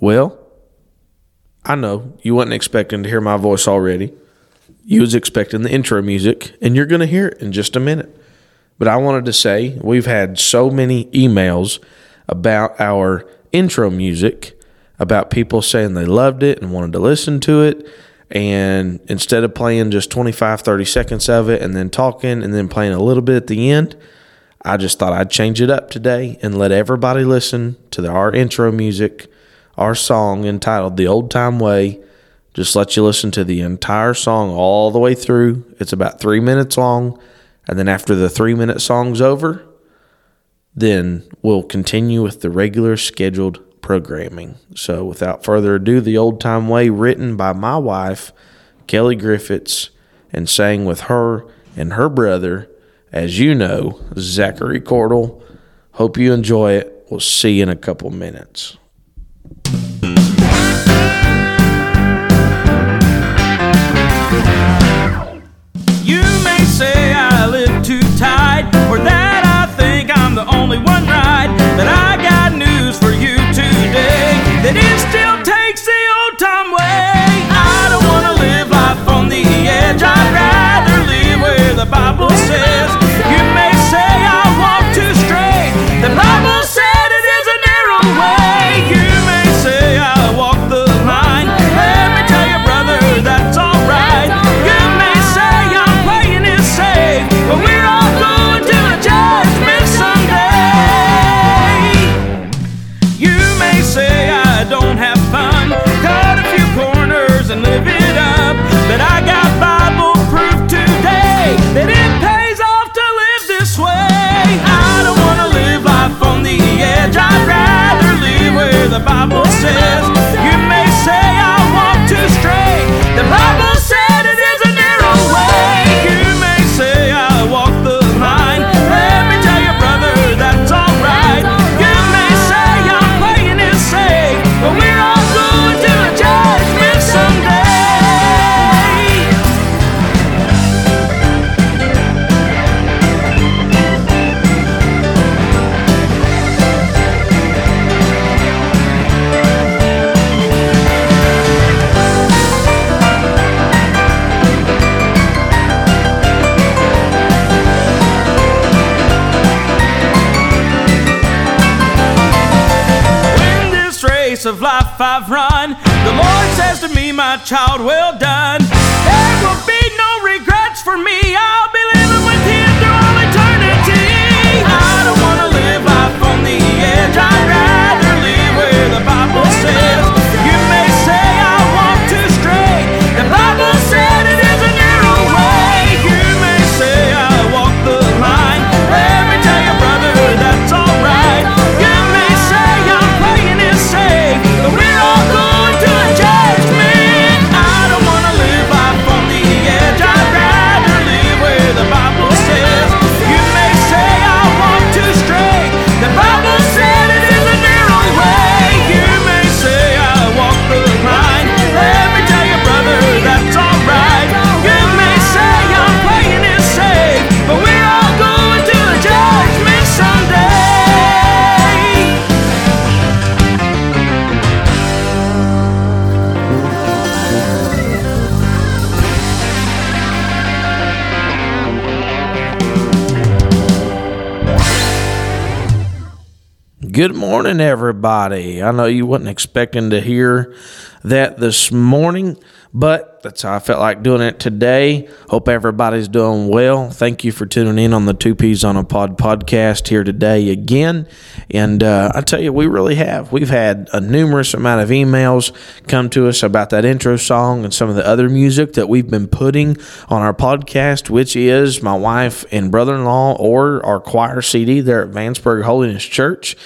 Well, I know you wasn't expecting to hear my voice already. You was expecting the intro music, and you're going to hear it in just a minute. But I wanted to say we've had so many emails about our intro music, about people saying they loved it and wanted to listen to it. And instead of playing just 25, 30 seconds of it and then talking and then playing a little bit at the end, I just thought I'd change it up today and let everybody listen to the, our intro music, our song entitled The Old Time Way. Just let you listen to the entire song all the way through. It's about three minutes long. And then after the three minute song's over, then we'll continue with the regular scheduled programming. So without further ado, The Old Time Way, written by my wife, Kelly Griffiths, and sang with her and her brother, as you know, Zachary Cordell. Hope you enjoy it. We'll see you in a couple minutes. Say I live too tight, or that I think I'm the only one right. But I got news for you today that it still takes the old time way. I don't wanna live life on the edge, I'd rather live where the Bible says. Where of life I've run, the Lord says to me, my child, well done. Good morning, everybody. I know you wasn't expecting to hear that this morning, but that's how I felt like doing it today. Hope everybody's doing well. Thank you for tuning in on the Two Peas on a Pod podcast here today again. And uh, I tell you, we really have. We've had a numerous amount of emails come to us about that intro song and some of the other music that we've been putting on our podcast, which is my wife and brother in law or our choir CD there at Vanceburg Holiness Church.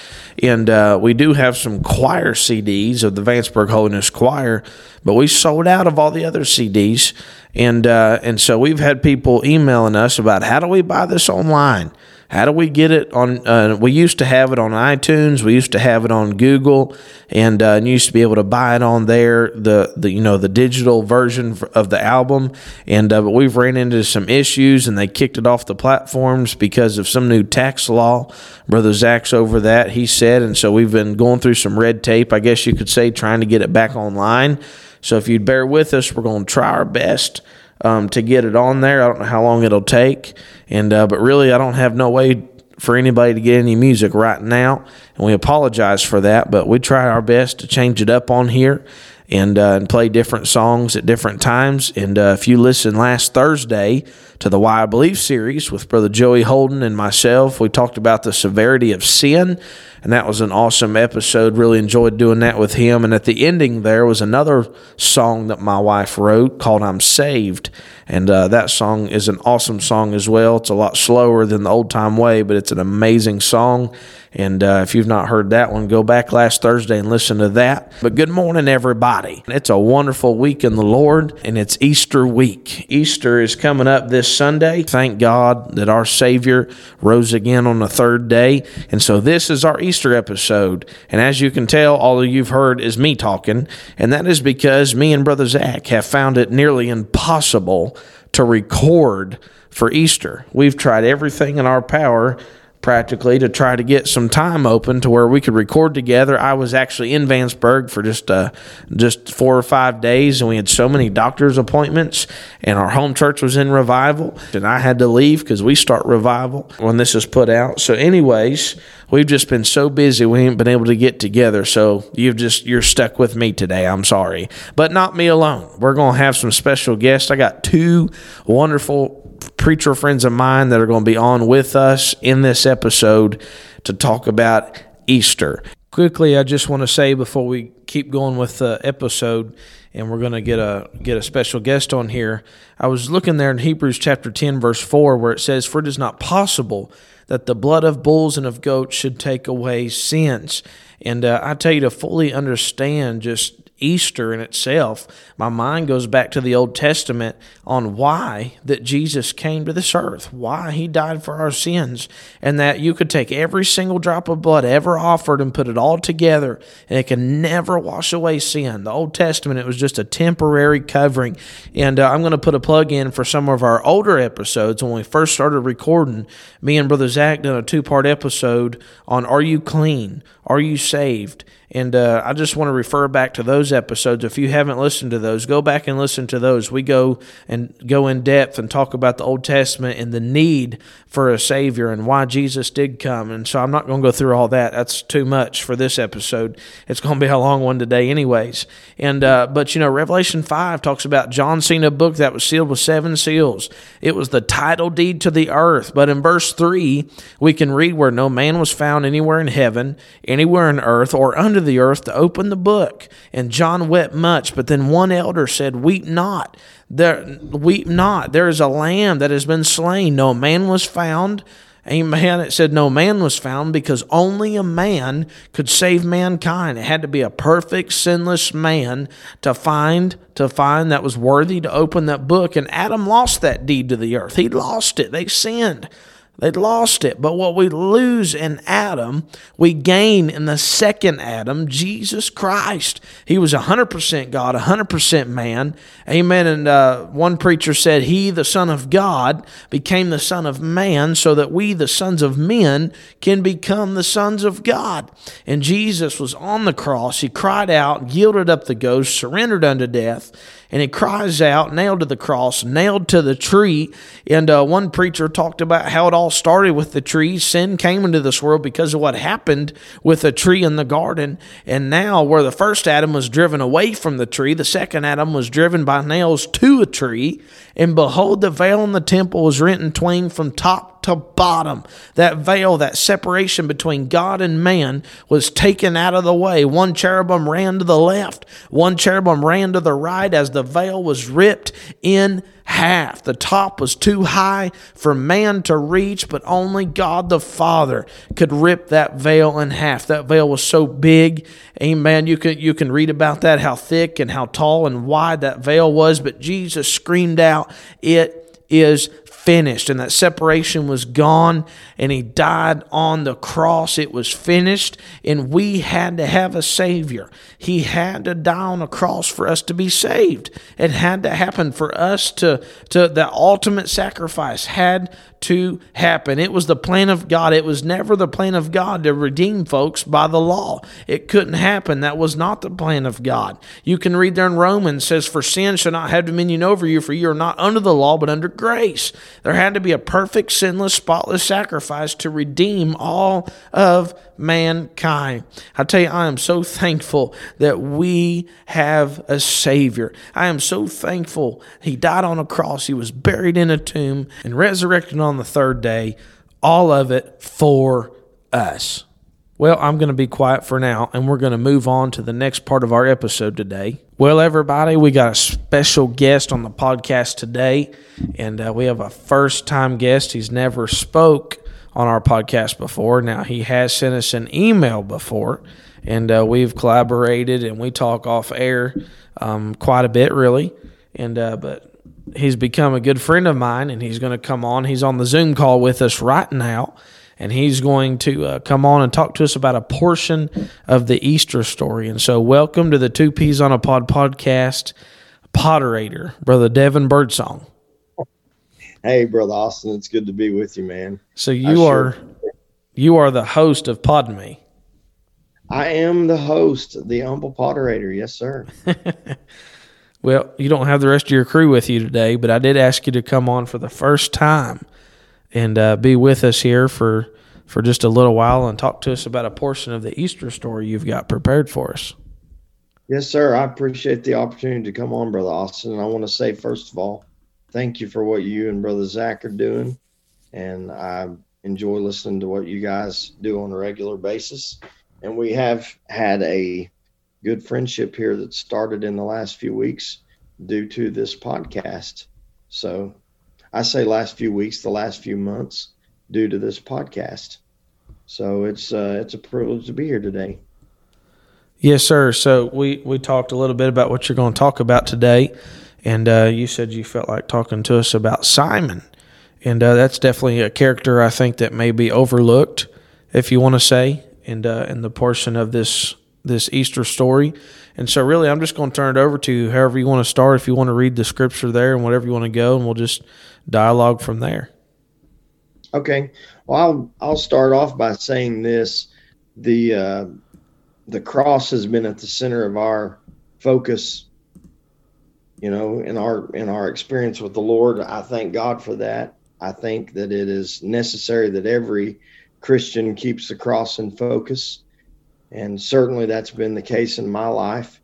And uh, we do have some choir CDs of the Vanceburg Holiness Choir, but we sold out of all the other CDs. And, uh, and so we've had people emailing us about how do we buy this online? How do we get it on? Uh, we used to have it on iTunes. We used to have it on Google, and, uh, and you used to be able to buy it on there. The the you know the digital version of the album, and uh, but we've ran into some issues, and they kicked it off the platforms because of some new tax law. Brother Zach's over that. He said, and so we've been going through some red tape, I guess you could say, trying to get it back online. So if you'd bear with us, we're going to try our best um, to get it on there. I don't know how long it'll take, and uh, but really, I don't have no way for anybody to get any music right now, and we apologize for that. But we try our best to change it up on here and uh, and play different songs at different times. And uh, if you listen last Thursday to the Why I Believe series with Brother Joey Holden and myself, we talked about the severity of sin, and that was an awesome episode. Really enjoyed doing that with him. And at the ending, there was another song that my wife wrote called "I'm Saved." And uh, that song is an awesome song as well. It's a lot slower than the old time way, but it's an amazing song. And uh, if you've not heard that one, go back last Thursday and listen to that. But good morning, everybody. It's a wonderful week in the Lord, and it's Easter week. Easter is coming up this Sunday. Thank God that our Savior rose again on the third day. And so this is our Easter episode. And as you can tell, all you've heard is me talking. And that is because me and Brother Zach have found it nearly impossible to record for Easter. We've tried everything in our power practically to try to get some time open to where we could record together. I was actually in Vanceburg for just uh, just four or five days, and we had so many doctor's appointments, and our home church was in revival, and I had to leave because we start revival when this is put out. So, anyways, we've just been so busy we ain't been able to get together. So you've just you're stuck with me today. I'm sorry, but not me alone. We're gonna have some special guests. I got two wonderful preacher friends of mine that are going to be on with us in this episode to talk about Easter. Quickly, I just want to say before we keep going with the episode, and we're going to get a get a special guest on here. I was looking there in Hebrews chapter ten, verse four, where it says, "For it is not possible that the blood of bulls and of goats should take away sins." And uh, I tell you to fully understand just Easter in itself, my mind goes back to the Old Testament on why that Jesus came to this earth, why he died for our sins, and that you could take every single drop of blood ever offered and put it all together, and it can never wash away sin. The Old Testament, it was just a temporary covering. And uh, I'm going to put a plug in for some of our older episodes. When we first started recording, me and Brother Zach did a two part episode on Are You Clean? Are You Saved? And uh, I just want to refer back to those episodes. If you haven't listened to those, go back and listen to those. We go and go in depth and talk about the Old Testament and the need for a Savior and why Jesus did come. And so I'm not going to go through all that. That's too much for this episode. It's going to be a long one today, anyways. And uh, but you know, Revelation five talks about John seeing a book that was sealed with seven seals. It was the title deed to the earth. But in verse three, we can read where no man was found anywhere in heaven, anywhere in earth, or under the earth to open the book. And John wept much, but then one elder said, Weep not. There, weep not. There is a lamb that has been slain. No man was found. Amen. It said no man was found because only a man could save mankind. It had to be a perfect, sinless man to find to find that was worthy to open that book. And Adam lost that deed to the earth. He lost it. They sinned. They'd lost it. But what we lose in Adam, we gain in the second Adam, Jesus Christ. He was 100% God, 100% man. Amen. And uh, one preacher said, He, the Son of God, became the Son of man so that we, the sons of men, can become the sons of God. And Jesus was on the cross. He cried out, yielded up the ghost, surrendered unto death and he cries out, nailed to the cross, nailed to the tree. And uh, one preacher talked about how it all started with the tree. Sin came into this world because of what happened with the tree in the garden. And now, where the first Adam was driven away from the tree, the second Adam was driven by nails to a tree. And behold, the veil in the temple was rent in twain from top to bottom. That veil, that separation between God and man was taken out of the way. One cherubim ran to the left, one cherubim ran to the right as the veil was ripped in half. The top was too high for man to reach, but only God the Father could rip that veil in half. That veil was so big. Amen. You can you can read about that, how thick and how tall and wide that veil was, but Jesus screamed out, It is finished. And that separation was gone. And he died on the cross. It was finished. And we had to have a Savior. He had to die on a cross for us to be saved. It had to happen for us to, to the ultimate sacrifice had to happen. It was the plan of God. It was never the plan of God to redeem folks by the law. It couldn't happen. That was not the plan of God. You can read there in Romans says, For sin shall not have dominion over you, for you are not under the law, but under grace. There had to be a perfect, sinless, spotless sacrifice to redeem all of mankind. I tell you, I am so thankful that we have a Savior. I am so thankful He died on a cross, He was buried in a tomb, and resurrected on the third day. All of it for us. Well, I'm going to be quiet for now, and we're going to move on to the next part of our episode today. Well, everybody, we got a special guest on the podcast today, and uh, we have a first time guest. He's never spoke on our podcast before. Now, he has sent us an email before, and uh, we've collaborated and we talk off air um, quite a bit, really. And uh, but he's become a good friend of mine, and he's going to come on. He's on the Zoom call with us right now, and he's going to uh, come on and talk to us about a portion of the Easter story. And so, welcome to the Two Peas on a Pod podcast, Potterator, Brother Devin Birdsong. Hey, brother Austin, it's good to be with you, man. So you are you are the host of Pod Me. I am the host, the humble Potterator. Yes, sir. well, you don't have the rest of your crew with you today, but I did ask you to come on for the first time and uh, be with us here for for just a little while and talk to us about a portion of the Easter story you've got prepared for us. Yes, sir. I appreciate the opportunity to come on, brother Austin. And I want to say, first of all, thank you for what you and brother Zach are doing, and I enjoy listening to what you guys do on a regular basis. And we have had a good friendship here that started in the last few weeks due to this podcast. So I say last few weeks, the last few months due to this podcast. So it's uh, it's a privilege to be here today. Yes, sir. So we we talked a little bit about what you're going to talk about today, and uh, you said you felt like talking to us about Simon, and uh, that's definitely a character I think that may be overlooked, if you want to say, in uh, in the portion of this this Easter story. And so, really, I'm just going to turn it over to however you want to start. If you want to read the scripture there, and whatever you want to go, and we'll just dialogue from there. Okay. Well, I'll I'll start off by saying this: the uh, the cross has been at the center of our focus you know in our in our experience with the lord i thank god for that. I think that it is necessary that every christian keeps the cross in focus. And certainly that's been the case in my life.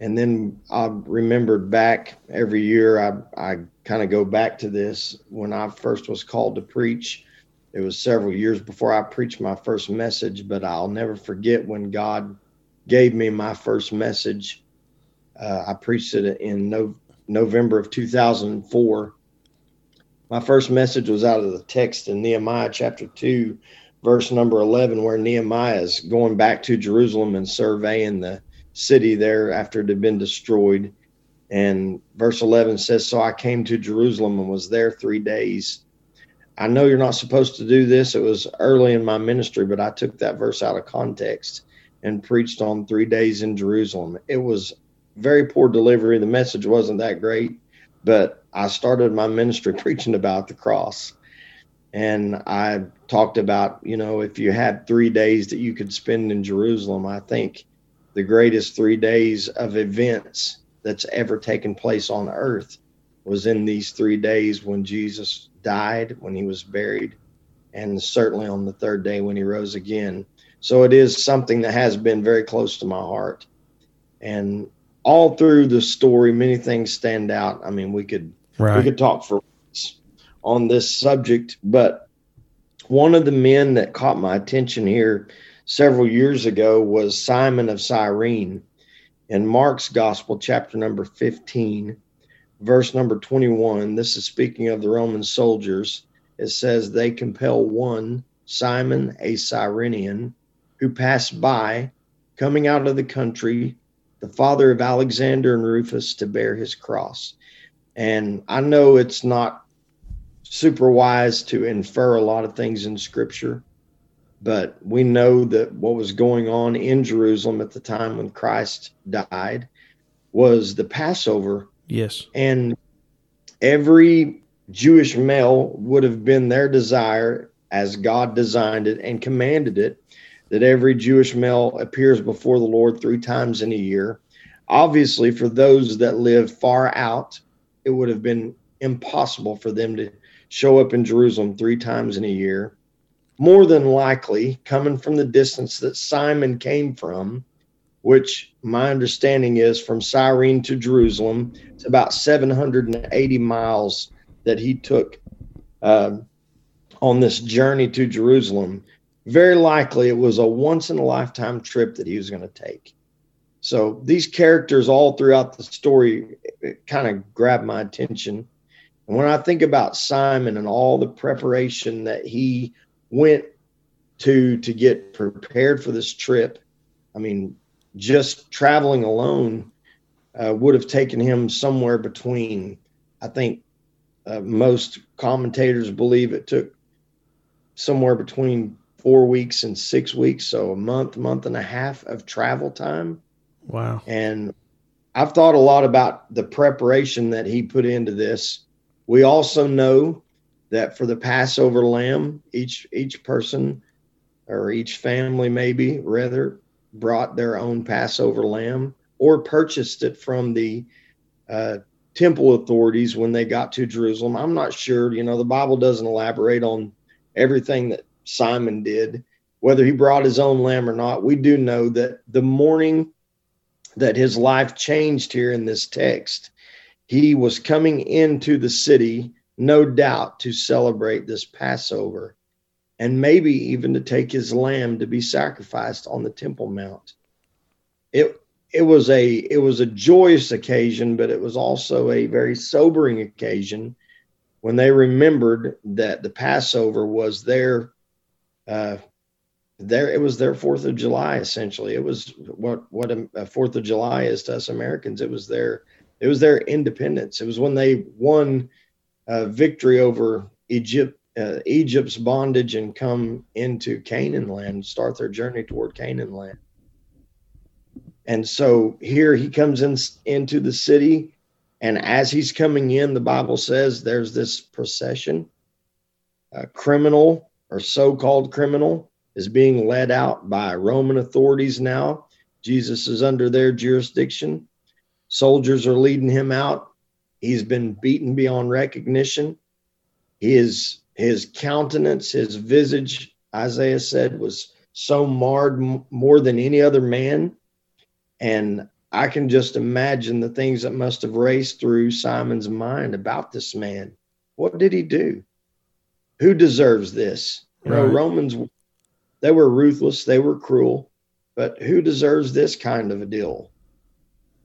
And then i remembered back every year i i kind of go back to this. When i first was called to preach it was several years before i preached my first message but i'll never forget when god gave me my first message uh, I preached it in no, November of 2004. My first message was out of the text in Nehemiah chapter 2, verse number 11, where Nehemiah is going back to Jerusalem and surveying the city there after it had been destroyed. And verse 11 says, So I came to Jerusalem and was there three days. I know you're not supposed to do this. It was early in my ministry, but I took that verse out of context and preached on three days in Jerusalem. It was very poor delivery. The message wasn't that great, but I started my ministry preaching about the cross. And I talked about, you know, if you had three days that you could spend in Jerusalem, I think the greatest three days of events that's ever taken place on earth was in these three days when Jesus died, when he was buried, and certainly on the third day when he rose again. So it is something that has been very close to my heart. And all through the story, many things stand out. I mean, we could right. we could talk for on this subject, but one of the men that caught my attention here several years ago was Simon of Cyrene in Mark's Gospel, chapter number 15, verse number 21. This is speaking of the Roman soldiers. It says, They compel one, Simon, a Cyrenian, who passed by, coming out of the country the father of Alexander and Rufus, to bear his cross. And I know it's not super wise to infer a lot of things in scripture, but we know that what was going on in Jerusalem at the time when Christ died was the Passover. Yes. And every Jewish male would have been their desire as God designed it and commanded it that every Jewish male appears before the Lord three times in a year. Obviously, for those that live far out, it would have been impossible for them to show up in Jerusalem three times in a year. More than likely, coming from the distance that Simon came from, which my understanding is from Cyrene to Jerusalem, it's about 780 miles that he took uh, on this journey to Jerusalem. Very likely, it was a once in a lifetime trip that he was going to take. So these characters all throughout the story kind of grabbed my attention. And when I think about Simon and all the preparation that he went to to get prepared for this trip, I mean, just traveling alone uh, would have taken him somewhere between, I think, uh, most commentators believe it took somewhere between four weeks and six weeks, so a month, month and a half of travel time. Wow. And I've thought a lot about the preparation that he put into this we also know that for the Passover lamb, each each person or each family maybe rather brought their own Passover lamb or purchased it from the uh, temple authorities when they got to Jerusalem. I'm not sure. You know, the Bible doesn't elaborate on everything that Simon did, whether he brought his own lamb or not. We do know that the morning that his life changed here in this text, he was coming into the city, no doubt, to celebrate this Passover and maybe even to take his lamb to be sacrificed on the Temple Mount. It it was a it was a joyous occasion, but it was also a very sobering occasion when they remembered that the Passover was their uh, their it was their Fourth of July essentially. It was what what a Fourth of July is to us Americans. It was their it was their independence. It was when they won uh, victory over Egypt, uh, Egypt's bondage, and come into Canaan land, start their journey toward Canaan land. And so here he comes in into the city, and as he's coming in, the Bible says there's this procession. A criminal or so-called criminal is being led out by Roman authorities now. Jesus is under their jurisdiction Soldiers are leading him out. He's been beaten beyond recognition. His his countenance, his visage, Isaiah said, was so marred m- more than any other man. And I can just imagine the things that must have raced through Simon's mind about this man. What did he do? Who deserves this? You know, Romans, they were ruthless, they were cruel, but who deserves this kind of a deal?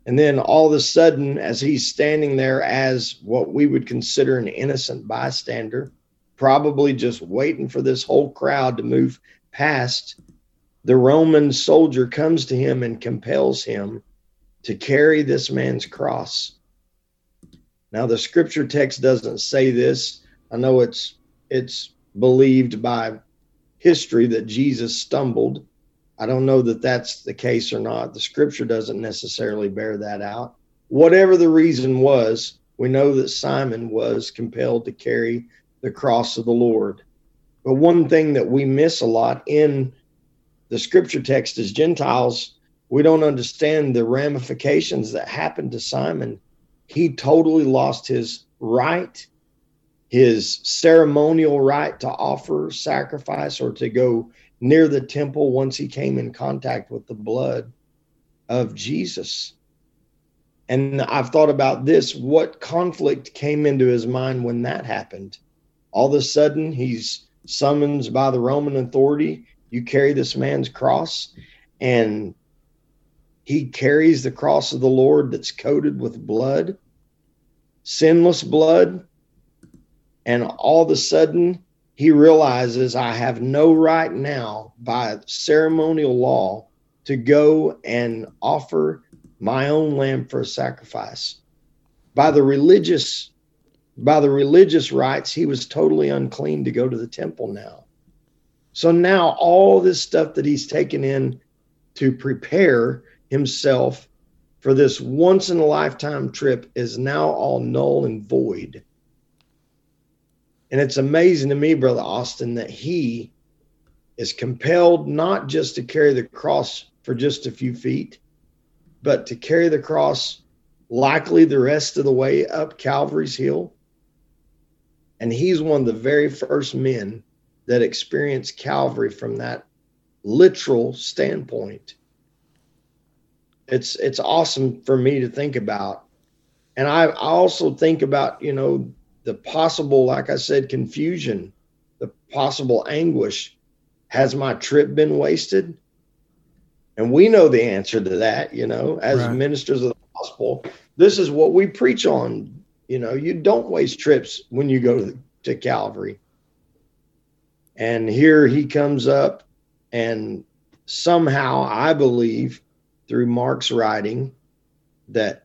And then all of a sudden, as he's standing there as what we would consider an innocent bystander, probably just waiting for this whole crowd to move past, the Roman soldier comes to him and compels him to carry this man's cross. Now, the scripture text doesn't say this. I know it's it's believed by history that Jesus stumbled I don't know that that's the case or not. The scripture doesn't necessarily bear that out. Whatever the reason was, we know that Simon was compelled to carry the cross of the Lord. But one thing that we miss a lot in the scripture text is Gentiles, we don't understand the ramifications that happened to Simon. He totally lost his right, his ceremonial right to offer sacrifice or to go near the temple once he came in contact with the blood of Jesus. And I've thought about this what conflict came into his mind when that happened? All of a sudden, he's summoned by the Roman authority. You carry this man's cross, and he carries the cross of the Lord that's coated with blood, sinless blood. And all of a sudden, he realizes I have no right now by ceremonial law to go and offer my own lamb for a sacrifice. By the religious by the religious rites, he was totally unclean to go to the temple now. So now all this stuff that he's taken in to prepare himself for this once in a lifetime trip is now all null and void. And it's amazing to me, Brother Austin, that he is compelled not just to carry the cross for just a few feet, but to carry the cross likely the rest of the way up Calvary's Hill. And he's one of the very first men that experienced Calvary from that literal standpoint. It's it's awesome for me to think about. And I, I also think about, you know, the possible, like I said, confusion, the possible anguish. Has my trip been wasted? And we know the answer to that, you know, as right. ministers of the gospel. This is what we preach on. You know, you don't waste trips when you go to, to Calvary. And here he comes up, and somehow I believe through Mark's writing that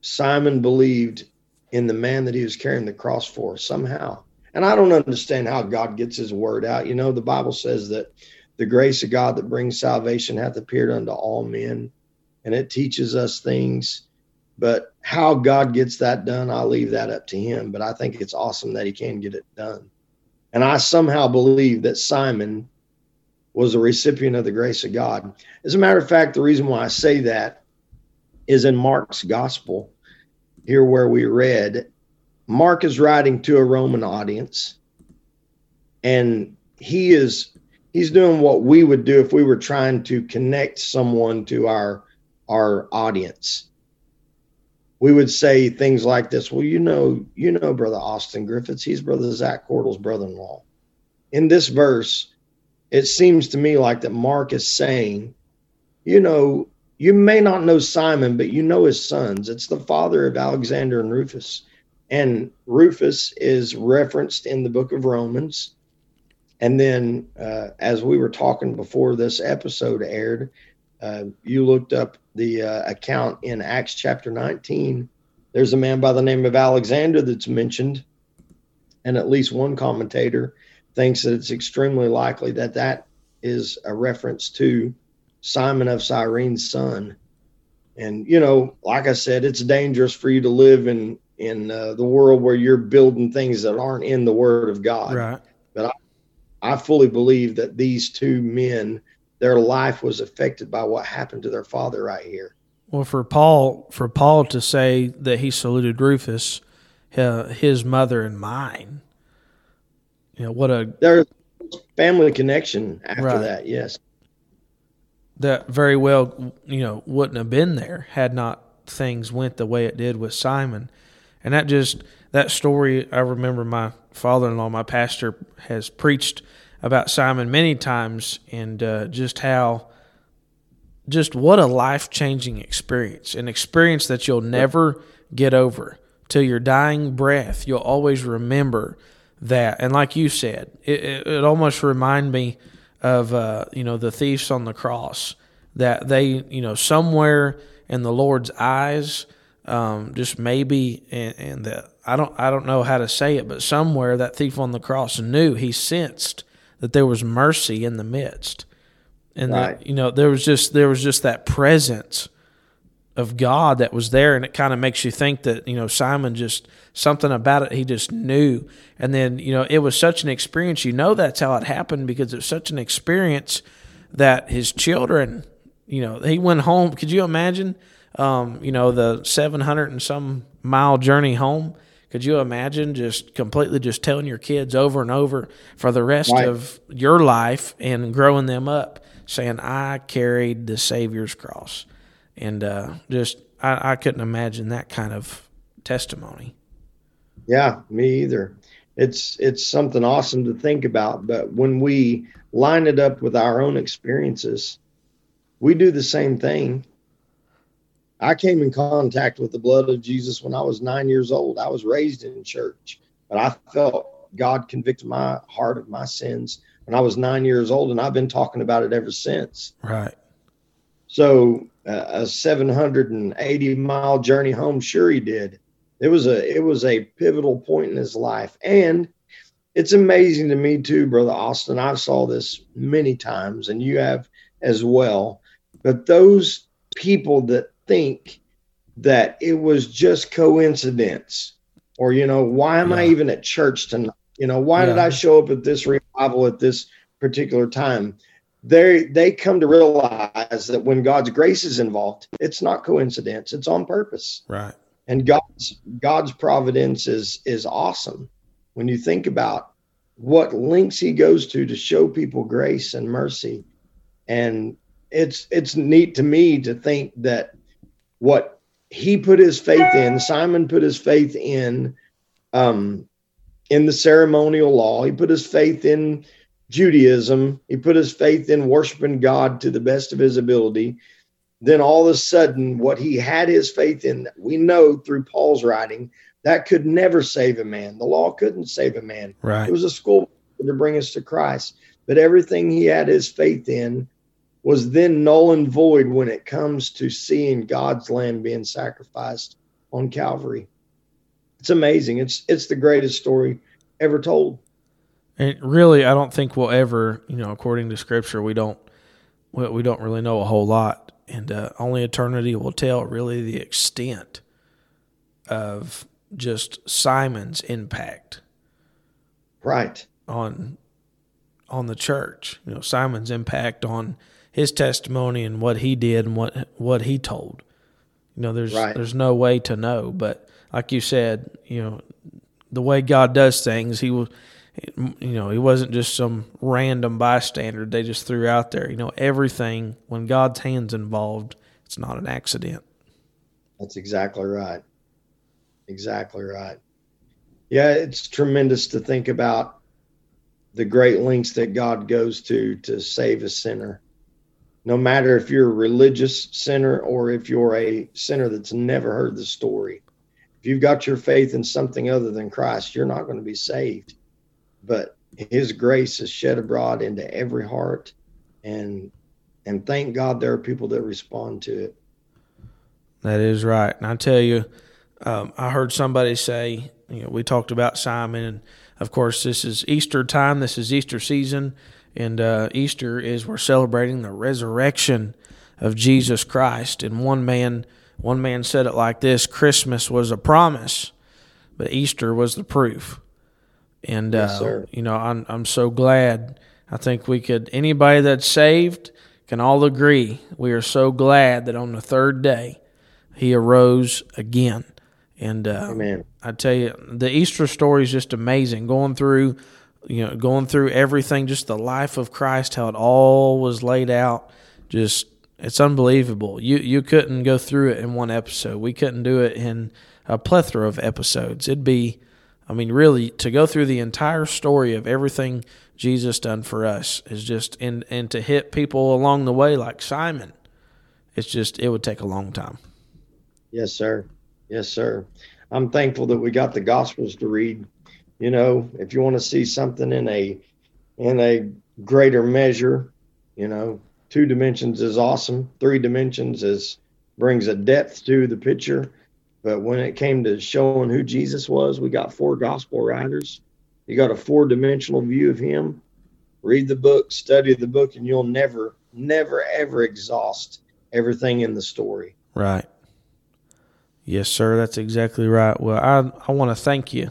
Simon believed in the man that he was carrying the cross for somehow. And I don't understand how God gets his word out. You know, the Bible says that the grace of God that brings salvation hath appeared unto all men, and it teaches us things. But how God gets that done, I'll leave that up to him. But I think it's awesome that he can get it done. And I somehow believe that Simon was a recipient of the grace of God. As a matter of fact, the reason why I say that is in Mark's gospel, here where we read, Mark is writing to a Roman audience, and he is he's doing what we would do if we were trying to connect someone to our our audience. We would say things like this. Well, you know, you know, brother Austin Griffiths, he's brother Zach Cordell's brother-in-law. In this verse, it seems to me like that Mark is saying, you know, you may not know Simon, but you know his sons. It's the father of Alexander and Rufus. And Rufus is referenced in the book of Romans. And then, uh, as we were talking before this episode aired, uh, you looked up the uh, account in Acts chapter 19. There's a man by the name of Alexander that's mentioned, and at least one commentator thinks that it's extremely likely that that is a reference to Simon of Cyrene's son. And you know, like I said, it's dangerous for you to live in in uh, the world where you're building things that aren't in the Word of God. Right. But I, I fully believe that these two men, their life was affected by what happened to their father right here. Well, for Paul, for Paul to say that he saluted Rufus, uh, his mother and mine, you know what a there's family connection after right. that. Yes, that very well you know wouldn't have been there had not things went the way it did with Simon, and that just that story. I remember my father-in-law, my pastor, has preached about Simon many times, and uh, just how just what a life-changing experience, an experience that you'll never get over till your dying breath. You'll always remember that. And like you said, it, it, it almost remind me of uh, you know the thieves on the cross that they you know somewhere in the Lord's eyes, um, just maybe and, and the I don't I don't know how to say it, but somewhere that thief on the cross knew he sensed that there was mercy in the midst, and right. that you know there was just there was just that presence of God that was there, and it kind of makes you think that you know Simon just something about it he just knew, and then you know it was such an experience. You know that's how it happened because it's such an experience that his children, you know, he went home. Could you imagine? Um, you know the seven hundred and some mile journey home. Could you imagine just completely just telling your kids over and over for the rest right. of your life and growing them up, saying, "I carried the Savior's cross." and uh, just I, I couldn't imagine that kind of testimony. Yeah, me either. It's it's something awesome to think about, but when we line it up with our own experiences, we do the same thing. I came in contact with the blood of Jesus when I was nine years old. I was raised in church, but I felt God convicted my heart of my sins when I was nine years old, and I've been talking about it ever since. Right. So uh, a 780 mile journey home, sure he did. It was a it was a pivotal point in his life, and it's amazing to me too, brother Austin. i've saw this many times, and you have as well. But those people that think that it was just coincidence, or you know, why am yeah. I even at church tonight? You know, why yeah. did I show up at this revival at this particular time? They they come to realize that when God's grace is involved, it's not coincidence; it's on purpose. Right. And God's God's providence is is awesome when you think about what links He goes to to show people grace and mercy, and it's it's neat to me to think that what he put his faith in, Simon put his faith in, um, in the ceremonial law. He put his faith in Judaism. He put his faith in worshiping God to the best of his ability. Then all of a sudden, what he had his faith in, we know through Paul's writing, that could never save a man. The law couldn't save a man. Right. It was a school to bring us to Christ. But everything he had his faith in was then null and void when it comes to seeing God's lamb being sacrificed on Calvary. It's amazing. It's it's the greatest story ever told. And really, I don't think we'll ever, you know, according to Scripture, we don't we, we don't really know a whole lot, and uh, only eternity will tell really the extent of just Simon's impact, right on on the church. You know, Simon's impact on his testimony and what he did and what what he told. You know, there's right. there's no way to know, but like you said, you know, the way God does things, he you know, he wasn't just some random bystander they just threw out there. You know, everything when God's hands involved, it's not an accident. That's exactly right. Exactly right. Yeah, it's tremendous to think about the great lengths that God goes to to save a sinner no matter if you're a religious sinner or if you're a sinner that's never heard the story. If you've got your faith in something other than Christ, you're not going to be saved. But his grace is shed abroad into every heart and and thank God there are people that respond to it. That is right. And I tell you, um, I heard somebody say, you know, we talked about Simon, and of course, this is Easter time. This is Easter season. And uh, Easter is we're celebrating the resurrection of Jesus Christ. And one man, one man said it like this: Christmas was a promise, but Easter was the proof. And yes, uh, you know, I'm I'm so glad. I think we could anybody that's saved can all agree we are so glad that on the third day he arose again. And uh, I tell you, the Easter story is just amazing. Going through you know, going through everything, just the life of Christ, how it all was laid out. Just it's unbelievable. You you couldn't go through it in one episode. We couldn't do it in a plethora of episodes. It'd be, I mean, really to go through the entire story of everything Jesus done for us is just and and to hit people along the way like Simon. It's just it would take a long time. Yes, sir. Yes, sir. I'm thankful that we got the Gospels to read you know, if you want to see something in a in a greater measure, you know, two dimensions is awesome. Three dimensions is brings a depth to the picture. But when it came to showing who Jesus was, we got four gospel writers. You got a four dimensional view of him. Read the book, study the book, and you'll never, never, ever exhaust everything in the story. Right. Yes, sir. That's exactly right. Well, I I want to thank you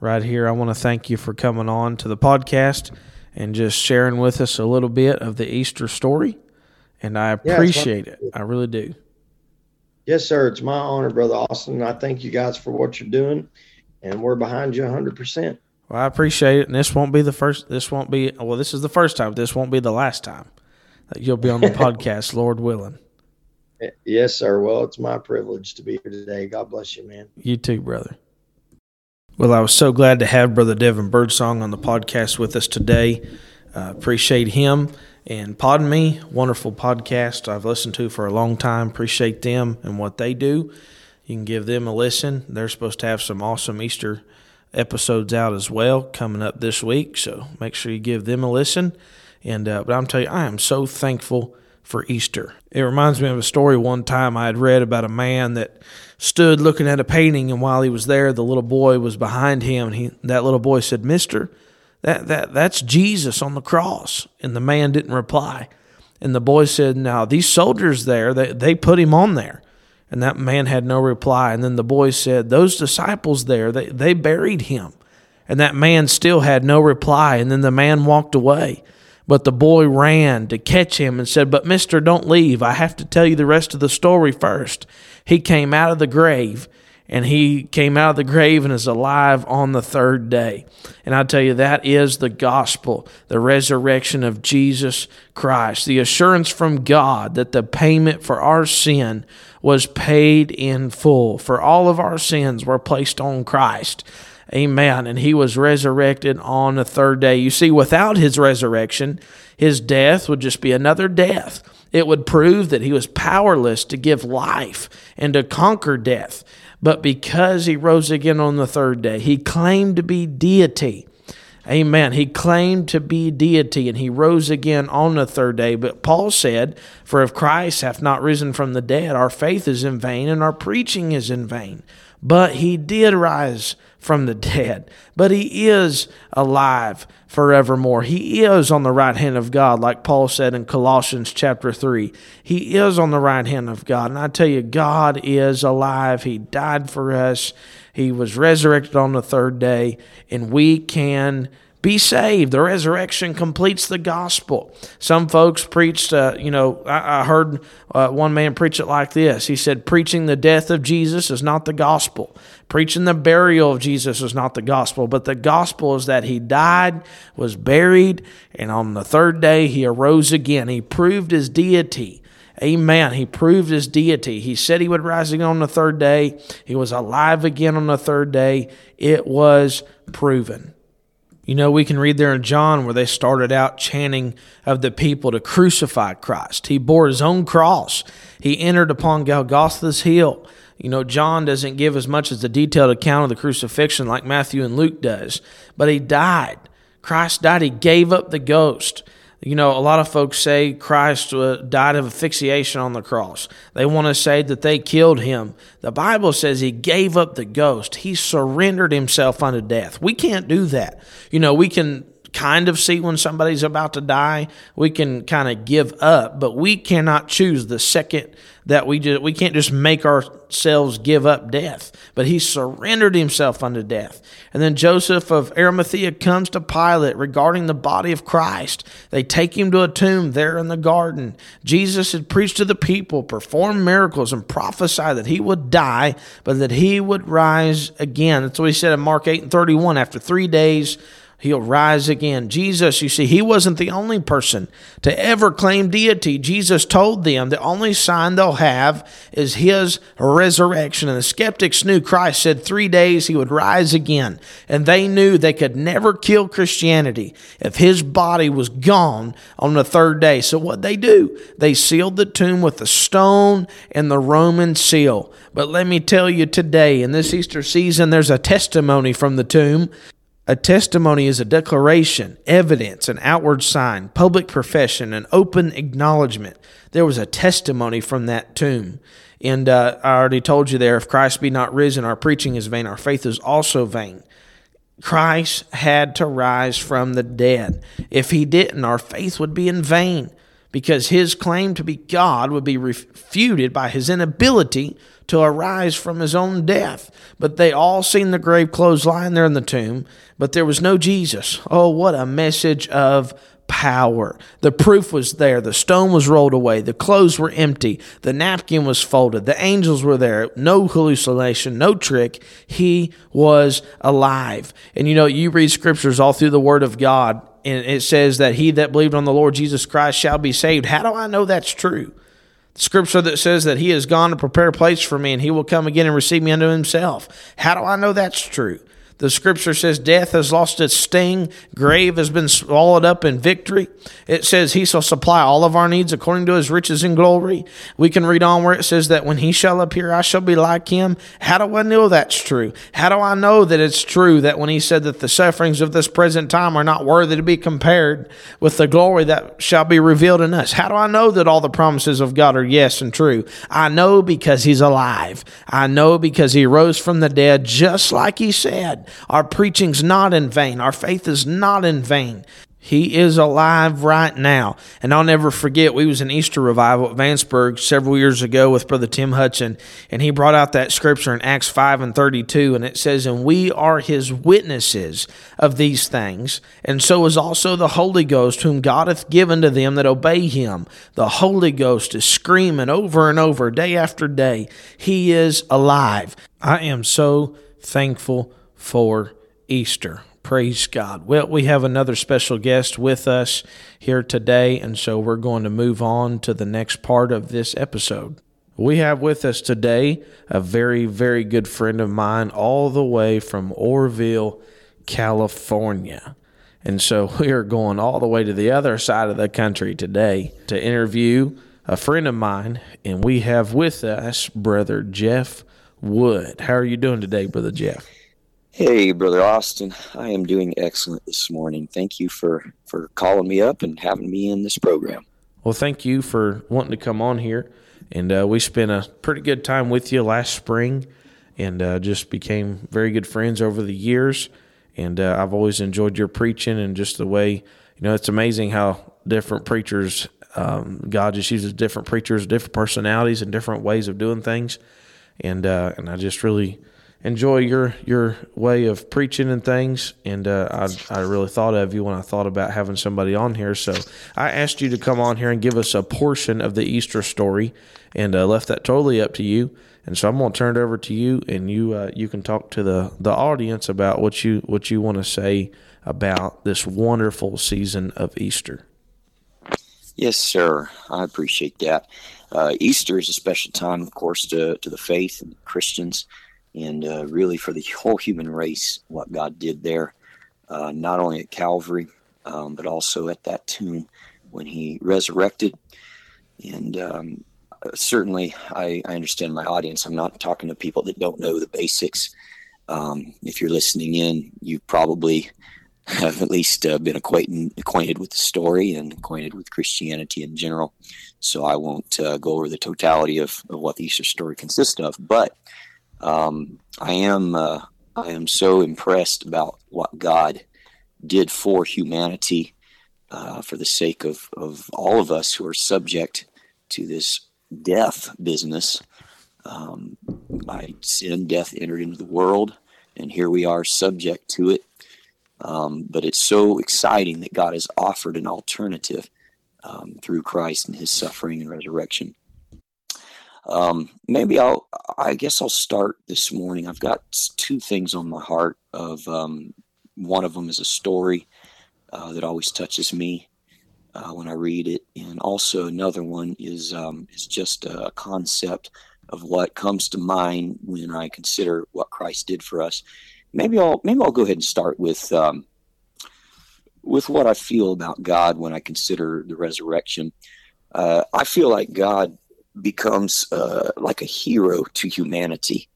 right here. I want to thank you for coming on to the podcast and just sharing with us a little bit of the Easter story. And I appreciate yeah, it. I really do. Yes, sir. It's my honor, Brother Austin. I thank you guys for what you're doing, and we're behind you 100%. Well, I appreciate it. And this won't be the first, this won't be, well, this is the first time. This won't be the last time that you'll be on the podcast, Lord willing. Yes, sir. Well, it's my privilege to be here today. God bless you, man. You too, brother. Well, I was so glad to have Brother Devin Birdsong on the podcast with us today. Uh, appreciate him and Pardon Me, wonderful podcast I've listened to for a long time. Appreciate them and what they do. You can give them a listen. They're supposed to have some awesome Easter episodes out as well coming up this week, so make sure you give them a listen. And uh, but I'm telling you, I am so thankful for Easter. It reminds me of a story one time I had read about a man that stood looking at a painting, and while he was there, the little boy was behind him, and he, that little boy said, "Mister, that that that's Jesus on the cross," and the man didn't reply. And the boy said, "Now these soldiers there, they they put him on there." And that man had no reply. And then the boy said, Those disciples there, they, they buried him. And that man still had no reply. And then the man walked away. But the boy ran to catch him and said, But mister, don't leave. I have to tell you the rest of the story first. He came out of the grave and he came out of the grave and is alive on the third day. And I tell you, that is the gospel, the resurrection of Jesus Christ, the assurance from God that the payment for our sin was paid in full. For all of our sins were placed on Christ. Amen. And he was resurrected on the third day. You see, without his resurrection, his death would just be another death. It would prove that he was powerless to give life and to conquer death. But because he rose again on the third day, he claimed to be deity. Amen. He claimed to be deity and he rose again on the third day. But Paul said, For if Christ hath not risen from the dead, our faith is in vain and our preaching is in vain. But he did rise from the dead, but he is alive forevermore. He is on the right hand of God, like Paul said in Colossians chapter 3. He is on the right hand of God. And I tell you, God is alive. He died for us, He was resurrected on the third day, and we can be saved. The resurrection completes the gospel. Some folks preached, uh, you know, I, I heard uh, one man preach it like this. He said, Preaching the death of Jesus is not the gospel. Preaching the burial of Jesus is not the gospel, but the gospel is that he died, was buried, and on the third day he arose again. He proved his deity. Amen. He proved his deity. He said he would rise again on the third day. He was alive again on the third day. It was proven. You know, we can read there in John where they started out chanting of the people to crucify Christ. He bore his own cross. He entered upon Golgotha's hill. You know, John doesn't give as much as the detailed account of the crucifixion like Matthew and Luke does, but he died. Christ died. He gave up the ghost. You know, a lot of folks say Christ uh, died of asphyxiation on the cross. They want to say that they killed him. The Bible says he gave up the ghost. He surrendered himself unto death. We can't do that. You know, we can kind of see when somebody's about to die. We can kind of give up, but we cannot choose the second that we just we can't just make ourselves give up death. But he surrendered himself unto death. And then Joseph of Arimathea comes to Pilate regarding the body of Christ. They take him to a tomb there in the garden. Jesus had preached to the people, performed miracles, and prophesied that he would die, but that he would rise again. That's what he said in Mark 8 and 31. After three days, He'll rise again. Jesus, you see, he wasn't the only person to ever claim deity. Jesus told them the only sign they'll have is his resurrection. And the skeptics knew Christ said three days he would rise again. And they knew they could never kill Christianity if his body was gone on the third day. So what they do? They sealed the tomb with a stone and the Roman seal. But let me tell you today, in this Easter season, there's a testimony from the tomb a testimony is a declaration, evidence, an outward sign, public profession, an open acknowledgement. There was a testimony from that tomb. And uh, I already told you there if Christ be not risen, our preaching is vain, our faith is also vain. Christ had to rise from the dead. If he didn't, our faith would be in vain because his claim to be God would be refuted by his inability to arise from his own death. But they all seen the grave clothes lying there in the tomb, but there was no Jesus. Oh, what a message of power. The proof was there. The stone was rolled away. The clothes were empty. The napkin was folded. The angels were there. No hallucination, no trick. He was alive. And you know, you read scriptures all through the Word of God, and it says that he that believed on the Lord Jesus Christ shall be saved. How do I know that's true? The scripture that says that he has gone to prepare a place for me and he will come again and receive me unto himself. How do I know that's true? The scripture says death has lost its sting, grave has been swallowed up in victory. It says he shall supply all of our needs according to his riches and glory. We can read on where it says that when he shall appear, I shall be like him. How do I know that's true? How do I know that it's true that when he said that the sufferings of this present time are not worthy to be compared with the glory that shall be revealed in us? How do I know that all the promises of God are yes and true? I know because he's alive. I know because he rose from the dead, just like he said. Our preaching's not in vain. Our faith is not in vain. He is alive right now. And I'll never forget, we was an Easter revival at Vanceburg several years ago with Brother Tim Hudson, and he brought out that scripture in Acts 5 and 32, and it says, And we are his witnesses of these things, and so is also the Holy Ghost, whom God hath given to them that obey him. The Holy Ghost is screaming over and over, day after day, He is alive. I am so thankful for Easter. Praise God. Well, we have another special guest with us here today, and so we're going to move on to the next part of this episode. We have with us today a very, very good friend of mine, all the way from Oroville, California. And so we are going all the way to the other side of the country today to interview a friend of mine, and we have with us Brother Jeff Wood. How are you doing today, Brother Jeff? Hey, brother Austin. I am doing excellent this morning. Thank you for for calling me up and having me in this program. Well, thank you for wanting to come on here, and uh, we spent a pretty good time with you last spring, and uh, just became very good friends over the years. And uh, I've always enjoyed your preaching and just the way you know. It's amazing how different preachers, um, God just uses different preachers, different personalities, and different ways of doing things, and uh, and I just really enjoy your your way of preaching and things. And uh, I I really thought of you when I thought about having somebody on here. So I asked you to come on here and give us a portion of the Easter story, and uh, left that totally up to you. And so I'm going to turn it over to you, and you uh, you can talk to the the audience about what you what you want to say about this wonderful season of Easter. Yes, sir. I appreciate that. Uh, Easter is a special time, of course, to, to the faith and Christians and uh, really for the whole human race, what God did there, uh, not only at Calvary, um, but also at that tomb when He resurrected. And um, certainly, I, I, understand my audience. I'm not talking to people that don't know the basics. Um, if you're listening in, you probably have at least uh, been acquainted, acquainted with the story and acquainted with Christianity in general. So I won't uh, go over the totality of, of what the Easter story consists of. But um, I am uh, I am so impressed about what God did for humanity uh, for the sake of, of all of us who are subject to this death business. Um, by sin, death entered into the world, and here we are subject to it. Um, but it's so exciting that God has offered an alternative um, through Christ and his suffering and resurrection. Um, maybe I'll, I guess I'll start this morning. I've got two things on my heart. Of um, one of them is a story uh, that always touches me uh, when I read it, and also another one is um, is just a concept of what comes to mind when I consider what Christ did for us. Maybe I'll maybe I'll go ahead and start with um, with what I feel about God when I consider the resurrection. Uh, I feel like God becomes uh, like a hero to humanity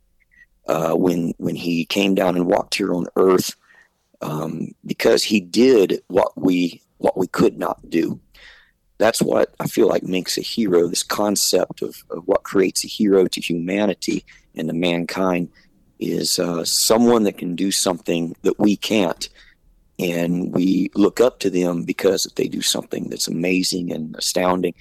uh, when when he came down and walked here on earth um, because he did what we what we could not do. That's what I feel like makes a hero. This concept of, of what creates a hero to humanity and to mankind is uh, someone that can do something that we can't. And we look up to them because they do something that's amazing and astounding.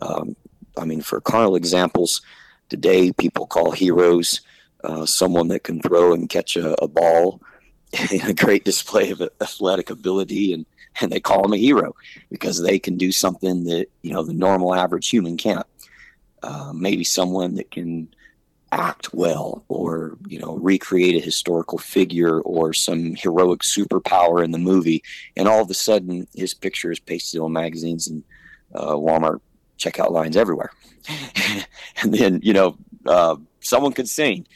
Um, I mean, for carnal examples, today people call heroes uh, someone that can throw and catch a, a ball in a great display of athletic ability, and and they call them a hero because they can do something that you know the normal average human can't. Uh, maybe someone that can act well or you know recreate a historical figure or some heroic superpower in the movie and all of a sudden his picture is pasted on magazines and uh, walmart checkout lines everywhere. and then, you know, uh, someone could sing.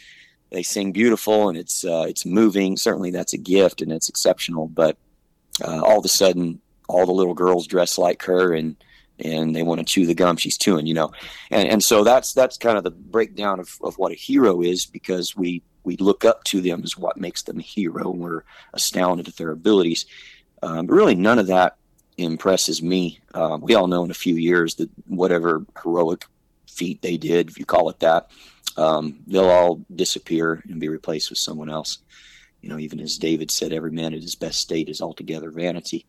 they sing beautiful and it's uh, it's moving. Certainly, that's a gift and it's exceptional. But uh, all of a sudden, all the little girls dress like her and and they want to chew the gum she's chewing, you know. And and so that's that's kind of the breakdown of, of what a hero is because we we look up to them as what makes them a hero. We're astounded at their abilities. Um, but really, none of that impresses me. Uh, we all know in a few years that whatever heroic feat they did, if you call it that, um, they'll all disappear and be replaced with someone else. You know, even as David said, every man at his best state is altogether vanity.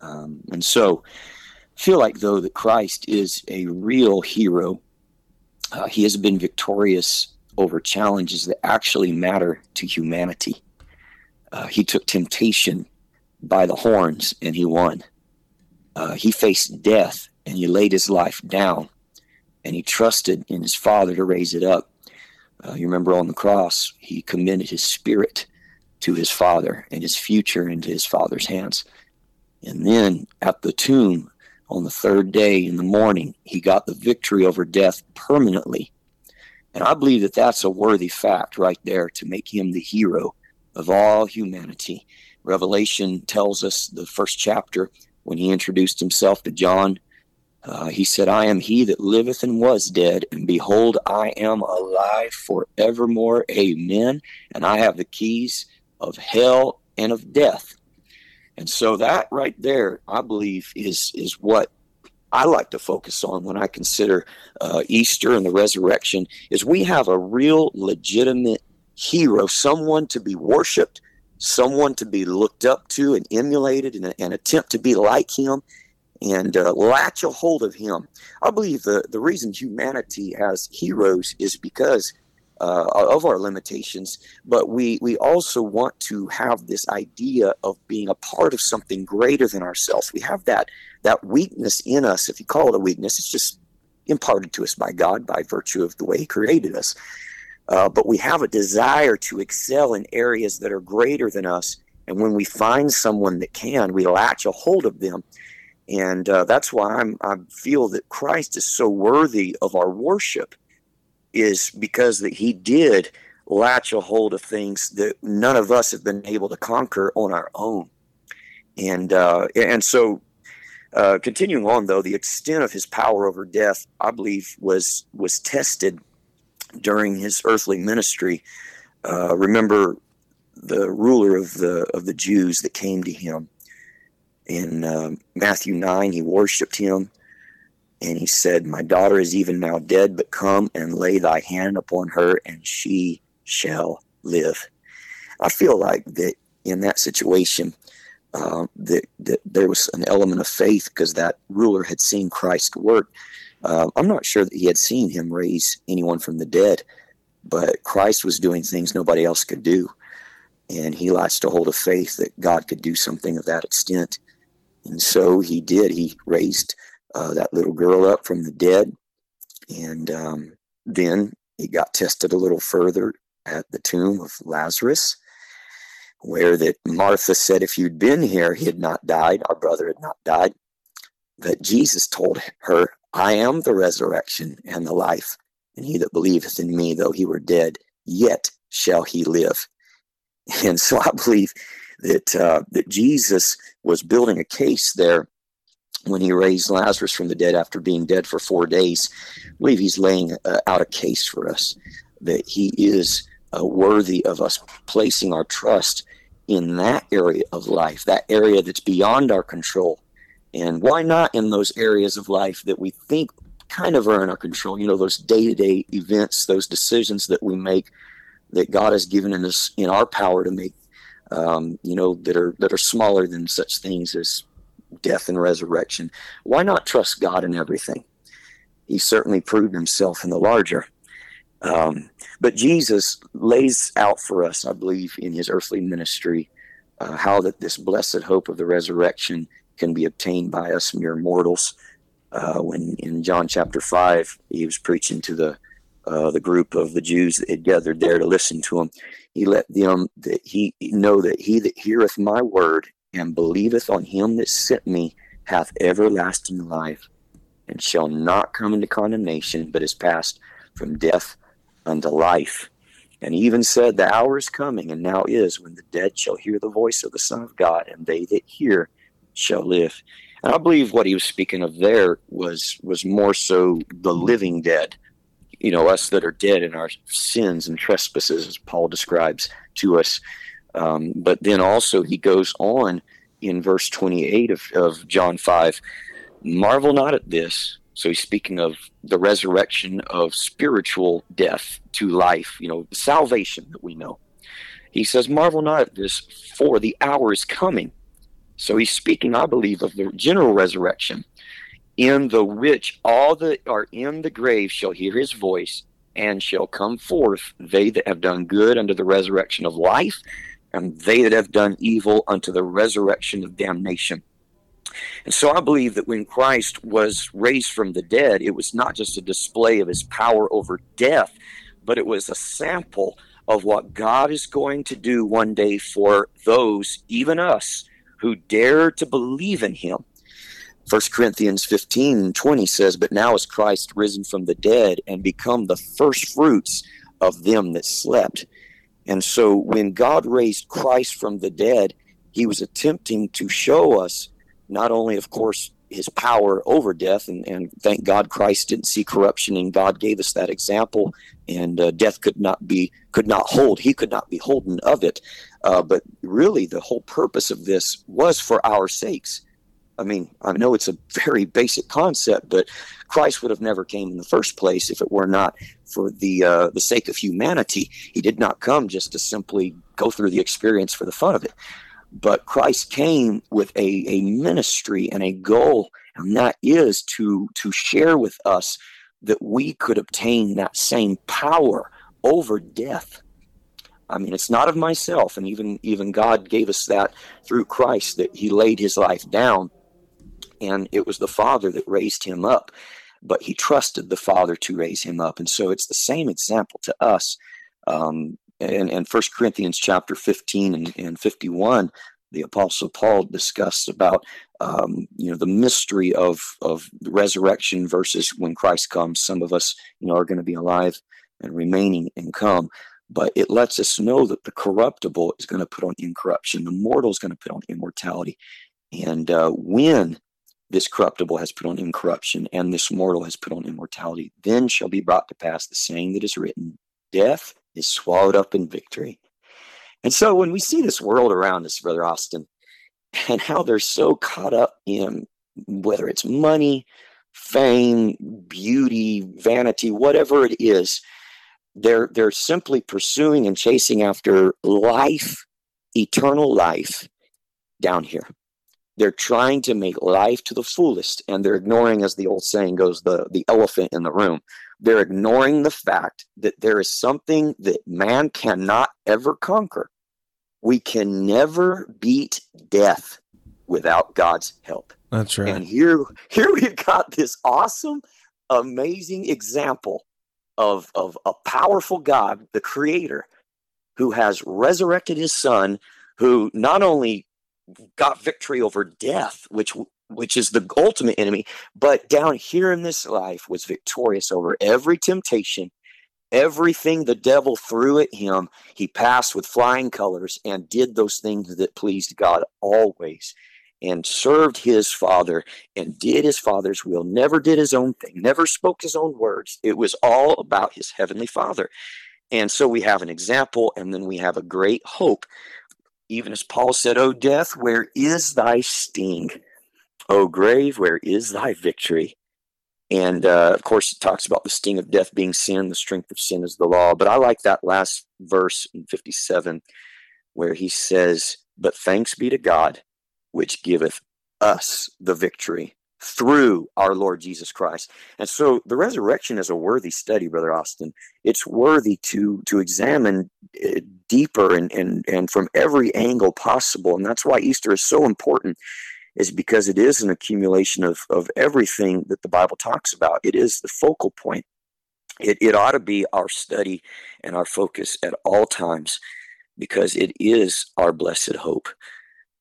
Um, and so, feel like though that Christ is a real hero. Uh, he has been victorious over challenges that actually matter to humanity. Uh, he took temptation by the horns and he won. Uh, he faced death and he laid his life down and he trusted in his Father to raise it up. Uh, you remember on the cross, he commended his spirit to his Father and his future into his Father's hands. And then at the tomb on the third day in the morning, he got the victory over death permanently. And I believe that that's a worthy fact right there to make him the hero of all humanity. Revelation tells us the first chapter when he introduced himself to John uh, he said, I am he that liveth and was dead, and behold, I am alive forevermore. Amen. And I have the keys of hell and of death. And so that right there, I believe, is is what I like to focus on when I consider uh, Easter and the resurrection. Is we have a real, legitimate hero, someone to be worshipped, someone to be looked up to and emulated, and, and attempt to be like him and uh, latch a hold of him. I believe the, the reason humanity has heroes is because uh, of our limitations, but we, we also want to have this idea of being a part of something greater than ourselves. We have that, that weakness in us. If you call it a weakness, it's just imparted to us by God by virtue of the way He created us. Uh, but we have a desire to excel in areas that are greater than us. And when we find someone that can, we latch a hold of them and uh, that's why I'm, I feel that Christ is so worthy of our worship, is because that He did latch a hold of things that none of us have been able to conquer on our own. And uh, and so, uh, continuing on though, the extent of His power over death, I believe, was was tested during His earthly ministry. Uh, remember the ruler of the of the Jews that came to Him in uh, Matthew 9, he worshiped him and he said, My daughter is even now dead, but come and lay thy hand upon her, and she shall live. I feel like that in that situation, uh, that, that there was an element of faith because that ruler had seen Christ work. Uh, I'm not sure that he had seen him raise anyone from the dead, but Christ was doing things nobody else could do. And he latched a hold of faith that God could do something of that extent. And so he did. He raised uh, that little girl up from the dead. And um, then he got tested a little further at the tomb of Lazarus, where that Martha said, if you'd been here, he had not died. Our brother had not died. But Jesus told her, I am the resurrection and the life. And he that believeth in me, though he were dead, yet shall he live. And so I believe that uh, that Jesus was building a case there when he raised Lazarus from the dead after being dead for four days. I believe he's laying uh, out a case for us that he is uh, worthy of us placing our trust in that area of life, that area that's beyond our control. And why not in those areas of life that we think kind of are in our control? You know, those day to day events, those decisions that we make that God has given in us in our power to make um, you know, that are that are smaller than such things as death and resurrection. Why not trust God in everything? He certainly proved himself in the larger. Um, but Jesus lays out for us, I believe, in his earthly ministry, uh, how that this blessed hope of the resurrection can be obtained by us mere mortals. Uh, when in John chapter five, he was preaching to the uh, the group of the Jews that had gathered there to listen to him. He let them that he know that he that heareth my word and believeth on him that sent me hath everlasting life, and shall not come into condemnation, but is passed from death unto life. And he even said, The hour is coming, and now is, when the dead shall hear the voice of the Son of God, and they that hear shall live. And I believe what he was speaking of there was was more so the living dead, you know, us that are dead in our sins and trespasses, as Paul describes to us. Um, but then also he goes on in verse 28 of, of John 5 marvel not at this. So he's speaking of the resurrection of spiritual death to life, you know, salvation that we know. He says, Marvel not at this, for the hour is coming. So he's speaking, I believe, of the general resurrection, in the which all that are in the grave shall hear his voice, and shall come forth, they that have done good unto the resurrection of life, and they that have done evil unto the resurrection of damnation. And so I believe that when Christ was raised from the dead, it was not just a display of his power over death, but it was a sample of what God is going to do one day for those, even us, who dare to believe in him. 1 Corinthians 15 20 says, But now is Christ risen from the dead and become the first fruits of them that slept. And so when God raised Christ from the dead, he was attempting to show us not only, of course, his power over death, and, and thank God Christ didn't see corruption, and God gave us that example, and uh, death could not be could not hold, he could not be holden of it. Uh, but really, the whole purpose of this was for our sakes. I mean, I know it's a very basic concept, but Christ would have never came in the first place if it were not for the uh, the sake of humanity. He did not come just to simply go through the experience for the fun of it. But Christ came with a, a ministry and a goal, and that is to, to share with us that we could obtain that same power over death. I mean, it's not of myself, and even even God gave us that through Christ that He laid His life down, and it was the Father that raised Him up. But He trusted the Father to raise Him up, and so it's the same example to us. Um, and, and 1 Corinthians chapter 15 and, and 51, the Apostle Paul discussed about um, you know the mystery of of the resurrection versus when Christ comes. Some of us you know are going to be alive and remaining and come, but it lets us know that the corruptible is going to put on incorruption, the mortal is going to put on immortality, and uh, when this corruptible has put on incorruption and this mortal has put on immortality, then shall be brought to pass the saying that is written: Death is swallowed up in victory. And so when we see this world around us, Brother Austin, and how they're so caught up in whether it's money, fame, beauty, vanity, whatever it is, they're they're simply pursuing and chasing after life, eternal life down here. They're trying to make life to the fullest, and they're ignoring, as the old saying goes, the, the elephant in the room. They're ignoring the fact that there is something that man cannot ever conquer. We can never beat death without God's help. That's right. And here, here we've got this awesome, amazing example of, of a powerful God, the Creator, who has resurrected His Son, who not only got victory over death, which which is the ultimate enemy, but down here in this life was victorious over every temptation, everything the devil threw at him. He passed with flying colors and did those things that pleased God always and served his father and did his father's will, never did his own thing, never spoke his own words. It was all about his heavenly father. And so we have an example, and then we have a great hope. Even as Paul said, O death, where is thy sting? O grave, where is thy victory? And uh, of course, it talks about the sting of death being sin, the strength of sin is the law. But I like that last verse in 57 where he says, But thanks be to God, which giveth us the victory through our Lord Jesus Christ. And so the resurrection is a worthy study, Brother Austin. It's worthy to to examine uh, deeper and, and, and from every angle possible. And that's why Easter is so important is because it is an accumulation of, of everything that the Bible talks about. It is the focal point. It, it ought to be our study and our focus at all times because it is our blessed hope.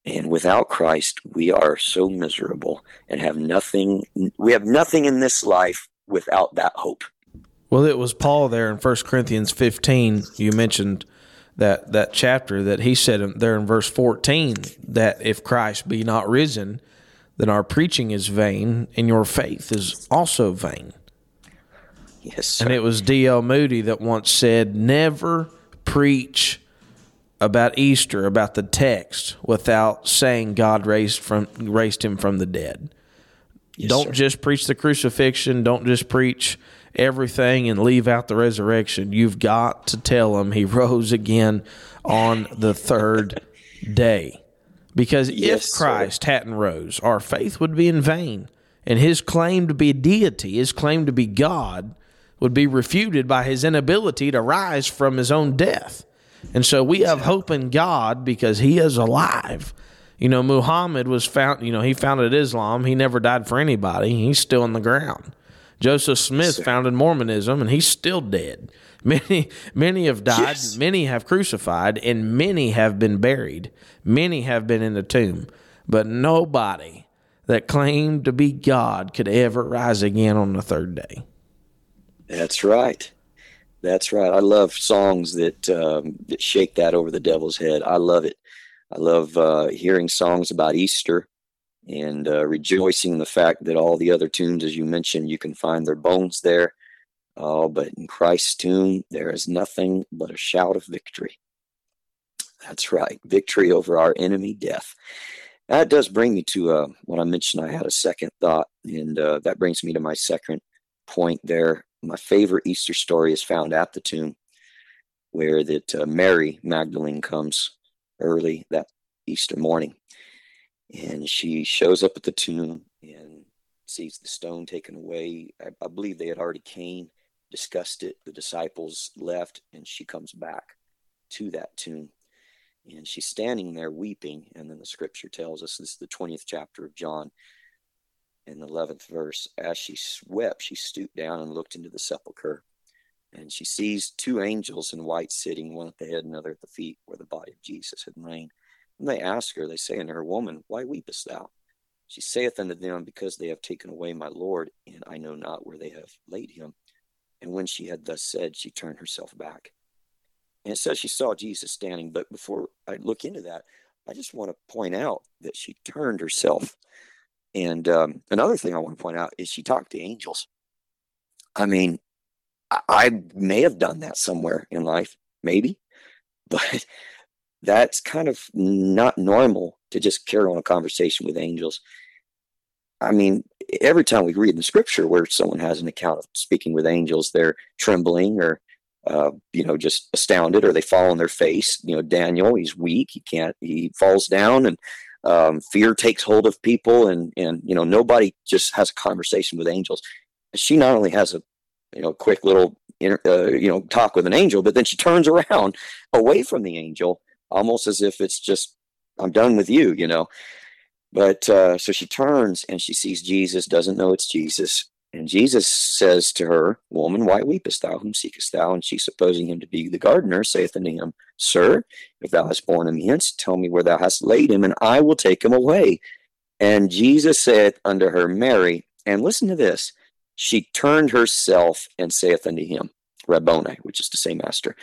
And without Christ, we are so miserable and have nothing. We have nothing in this life without that hope. Well, it was Paul there in 1 Corinthians 15. You mentioned that that chapter that he said there in verse 14 that if Christ be not risen, then our preaching is vain and your faith is also vain. Yes, sir. And it was D.L. Moody that once said, Never preach about Easter, about the text, without saying God raised from raised him from the dead. Yes, don't sir. just preach the crucifixion. Don't just preach everything and leave out the resurrection. You've got to tell them he rose again on the third day. Because Yes, if sir. Christ hadn't rose, our faith would be in vain. And his claim to be deity, his claim to be God, would be refuted by his inability to rise from his own death. And so we have hope in God because he is alive. You know, Muhammad was found, you know, he founded Islam. He never died for anybody. He's still in the ground. Joseph Smith founded Mormonism and he's still dead. Many many have died, Yes. many have crucified, and many have been buried. Many have been in the tomb. But nobody that claimed to be God could ever rise again on the third day. That's right. That's right. I love songs that um, that shake that over the devil's head. I love it. I love uh, hearing songs about Easter and uh, rejoicing in the fact that all the other tombs, as you mentioned, you can find their bones there. Oh, but in Christ's tomb, there is nothing but a shout of victory. That's right, victory over our enemy, death. That does bring me to uh, what I mentioned. I had a second thought, and uh, that brings me to my second point there. My favorite Easter story is found at the tomb, where that uh, Mary Magdalene comes early that Easter morning, and she shows up at the tomb and sees the stone taken away. I, I believe they had already came, discussed it. The disciples left, and she comes back to that tomb. And she's standing there weeping. And then the scripture tells us this is the 20th chapter of John in the 11th verse. As she wept, she stooped down and looked into the sepulchre. And she sees two angels in white sitting, one at the head another at the feet, where the body of Jesus had lain. And they ask her, they say unto her, Woman, why weepest thou? She saith unto them, Because they have taken away my Lord, and I know not where they have laid him. And when she had thus said, she turned herself back. And it says she saw Jesus standing. But before I look into that, I just want to point out that she turned herself. And um, another thing I want to point out is she talked to angels. I mean, I, I may have done that somewhere in life, maybe, but that's kind of not normal to just carry on a conversation with angels. I mean, every time we read in the scripture where someone has an account of speaking with angels, they're trembling or uh, you know, just astounded, or they fall on their face. You know, Daniel, he's weak; he can't. He falls down, and um, fear takes hold of people, and and you know, nobody just has a conversation with angels. She not only has a you know quick little uh, you know talk with an angel, but then she turns around away from the angel, almost as if it's just I'm done with you, you know. But uh, so she turns and she sees Jesus, doesn't know it's Jesus, and Jesus says to her, Woman, why weepest thou? Whom seekest thou? And she, supposing him to be the gardener, saith unto him, Sir, if thou hast borne him hence, tell me where thou hast laid him, and I will take him away. And Jesus saith unto her, Mary, and listen to this. She turned herself and saith unto him, Rabboni, which is to say, Master.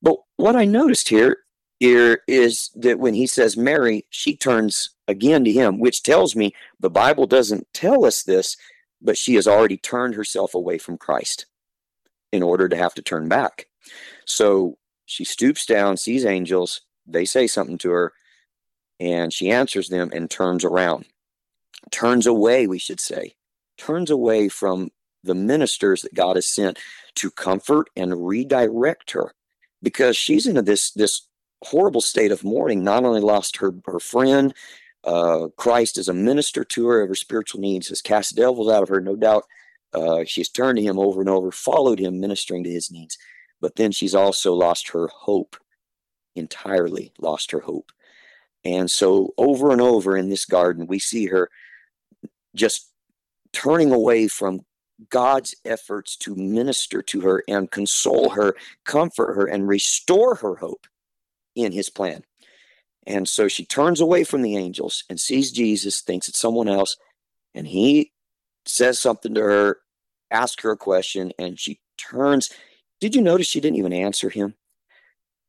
But what I noticed here, here is that when he says Mary, she turns again to him, which tells me the Bible doesn't tell us this, but she has already turned herself away from Christ in order to have to turn back. So she stoops down, sees angels, they say something to her, and she answers them and turns around. Turns away, we should say. Turns away from the ministers that God has sent to comfort and redirect her because she's into this this horrible state of mourning, not only lost her, her friend, uh, Christ is a minister to her of her spiritual needs, has cast devils out of her, no doubt. Uh, she's turned to him over and over, followed him, ministering to his needs. But then she's also lost her hope entirely, lost her hope. And so, over and over in this garden, we see her just turning away from God's efforts to minister to her and console her, comfort her, and restore her hope in his plan. And so she turns away from the angels and sees Jesus, thinks it's someone else, and he says something to her, asks her a question, and she turns. Did you notice she didn't even answer him?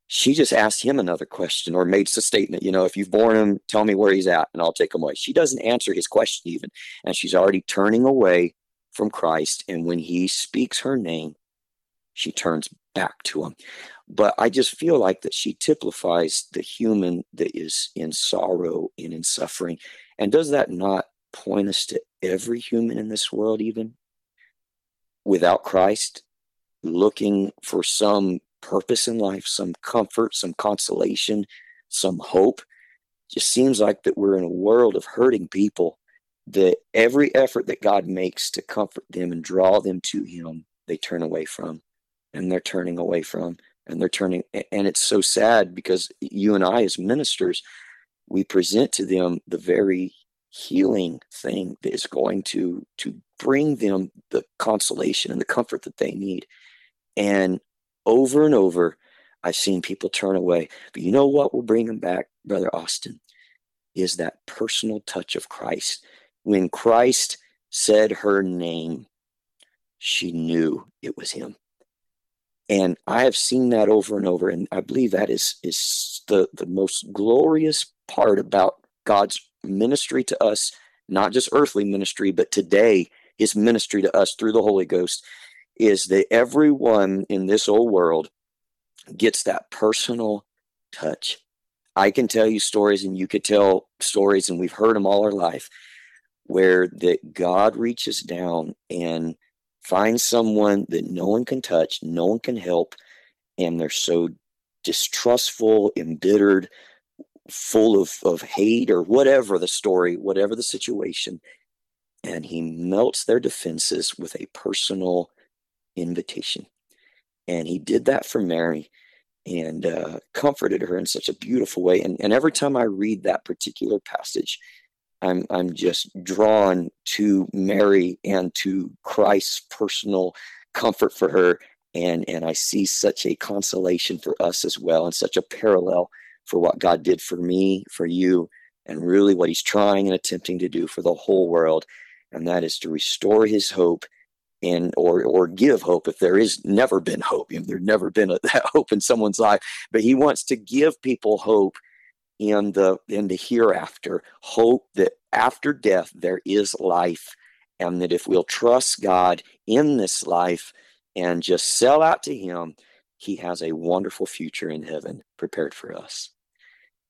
She just asked him another question or made a statement, you know, if you've born him, tell me where he's at and I'll take him away. She doesn't answer his question even. And she's already turning away from Christ. And when he speaks her name, she turns back to him. But I just feel like that she typifies the human that is in sorrow and in suffering. And does that not point us to every human in this world, even without Christ, looking for some purpose in life, some comfort, some consolation, some hope? Just seems like that we're in a world of hurting people that every effort that God makes to comfort them and draw them to Him, they turn away from, and they're turning away from, and they're turning. And it's so sad because you and I, as ministers, we present to them the very healing thing that is going to to bring them the consolation and the comfort that they need. And over and over, I've seen people turn away. But you know what will bring them back, Brother Austin, is that personal touch of Christ when Christ said her name, she knew it was him. And I have seen that over and over. And I believe that is, is the, the most glorious part about God's ministry to us, not just earthly ministry, but today, his ministry to us through the Holy Ghost, is that everyone in this old world gets that personal touch. I can tell you stories, and you could tell stories, and we've heard them all our life where that God reaches down and finds someone that no one can touch, no one can help, and they're so distrustful, embittered, full of, of hate or whatever the story, whatever the situation. And he melts their defenses with a personal invitation. And he did that for Mary and uh, comforted her in such a beautiful way. And, and every time I read that particular passage, I'm I'm just drawn to Mary and to Christ's personal comfort for her. And and I see such a consolation for us as well and such a parallel for what God did for me, for you, and really what he's trying and attempting to do for the whole world. And that is to restore his hope and or or give hope if there is never been hope. Know, there's never been a, that hope in someone's life, but he wants to give people hope in the in the hereafter hope that after death there is life and that if we'll trust god in this life and just sell out to him he has a wonderful future in heaven prepared for us.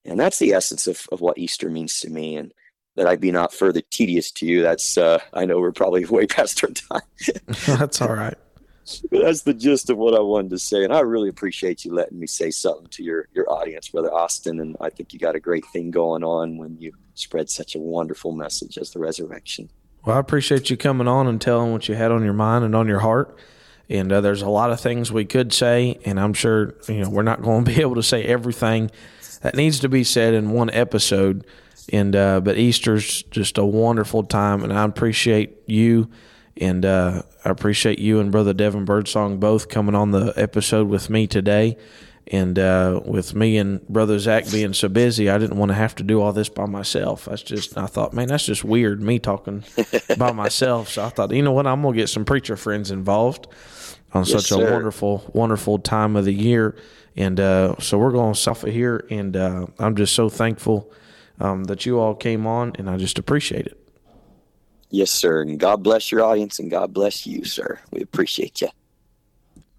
And that's the essence of, of what easter means to me and that i be not further tedious to you. That's uh, i know we're probably way past our time. That's all right that's the gist of what I wanted to say. And I really appreciate you letting me say something to your, your audience, Brother Austin. And I think you got a great thing going on when you spread such a wonderful message as the resurrection. Well, I appreciate you coming on and telling what you had on your mind and on your heart. And uh, there's a lot of things we could say, and I'm sure you know we're not going to be able to say everything that needs to be said in one episode. And uh, but Easter's just a wonderful time, and I appreciate you and uh, I appreciate you and Brother Devin Birdsong both coming on the episode with me today. And uh, with me and Brother Zach being so busy, I didn't want to have to do all this by myself. That's just, I thought, man, that's just weird, me talking by myself. So I thought, you know what, I'm going to get some preacher friends involved on yes, such sir. a wonderful, wonderful time of the year. And uh, so we're going to suffer here. And uh, I'm just so thankful um, that you all came on, and I just appreciate it. Yes, sir. And God bless your audience and God bless you, sir. We appreciate you.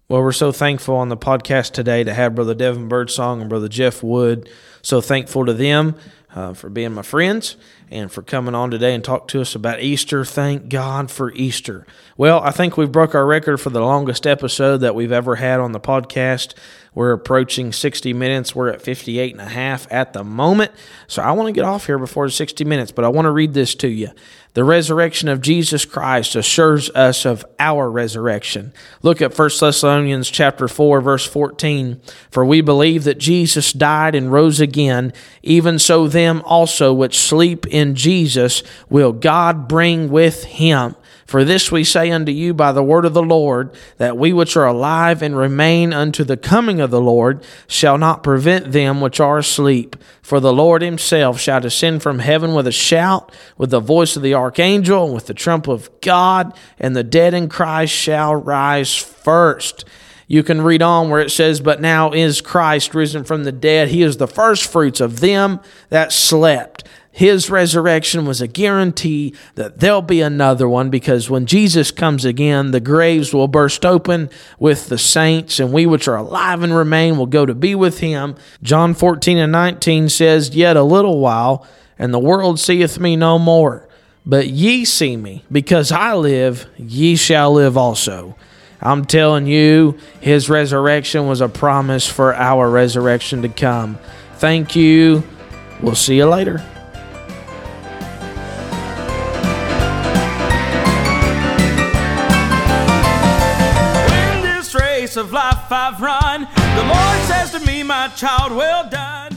Well, we're so thankful on the podcast today to have Brother Devin Birdsong and Brother Jeff Wood. So thankful to them uh, for being my friends and for coming on today and talk to us about Easter. Thank God for Easter. Well, I think we've broke our record for the longest episode that we've ever had on the podcast. We're approaching 60 minutes. We're at 58 and a half at the moment. So I want to get off here before 60 minutes, but I want to read this to you. The resurrection of Jesus Christ assures us of our resurrection. Look at 1 Thessalonians chapter 4 verse 14. For we believe that Jesus died and rose again, even so them also which sleep in Jesus will God bring with him. For this we say unto you by the word of the Lord, that we which are alive and remain unto the coming of the Lord shall not prevent them which are asleep. For the Lord himself shall descend from heaven with a shout, with the voice of the archangel, and with the trump of God, and the dead in Christ shall rise first. You can read on where it says, But now is Christ risen from the dead. He is the first fruits of them that slept. His resurrection was a guarantee that there'll be another one because when Jesus comes again, the graves will burst open with the saints, and we which are alive and remain will go to be with him. John 14 and 19 says, Yet a little while, and the world seeth me no more. But ye see me, because I live, ye shall live also. I'm telling you, his resurrection was a promise for our resurrection to come. Thank you. We'll see you later. Race of life I've run, the Lord says to me, my child, well done.